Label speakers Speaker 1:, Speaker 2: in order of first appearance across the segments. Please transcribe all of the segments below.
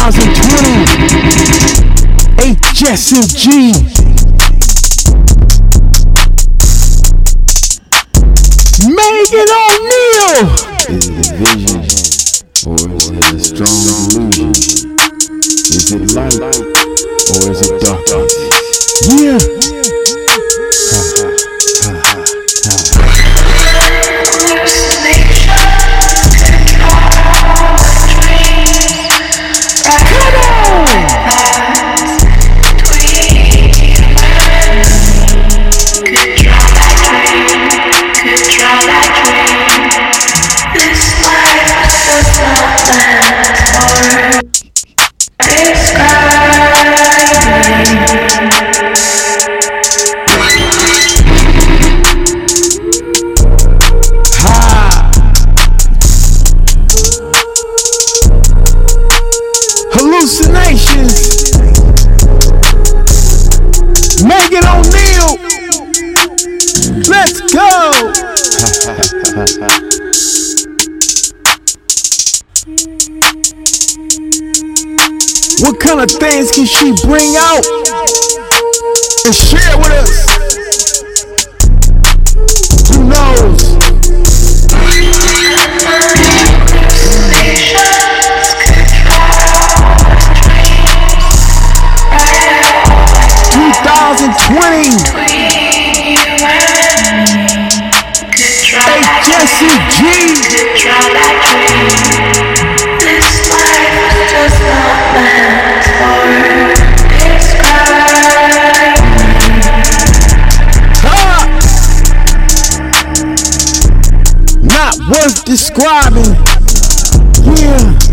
Speaker 1: 2020 HSMG. Megan O'Neill.
Speaker 2: Is it a vision or is it a strong illusion? Is it light or is it darkness?
Speaker 1: Yeah. O'Neill. Let's go. What kind of things can she bring out and share with us? Squad. Yeah.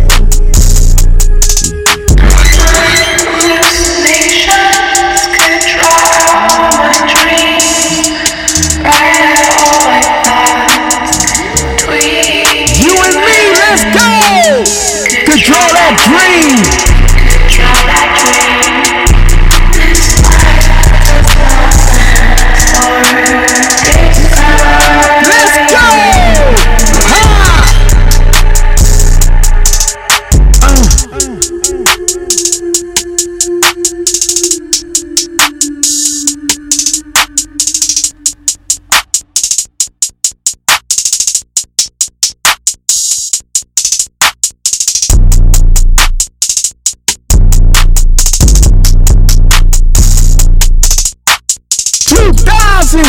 Speaker 1: 2000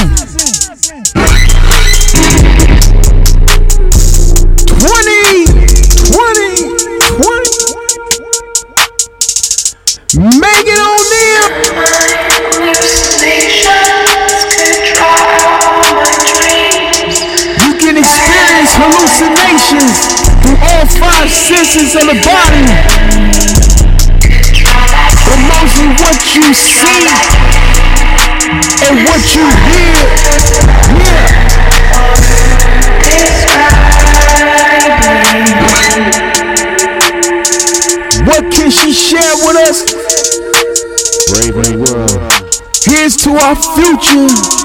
Speaker 1: make it on them you can experience hallucinations through all five senses of the body. What can she share with us?
Speaker 2: Brave new world.
Speaker 1: Here's to our future.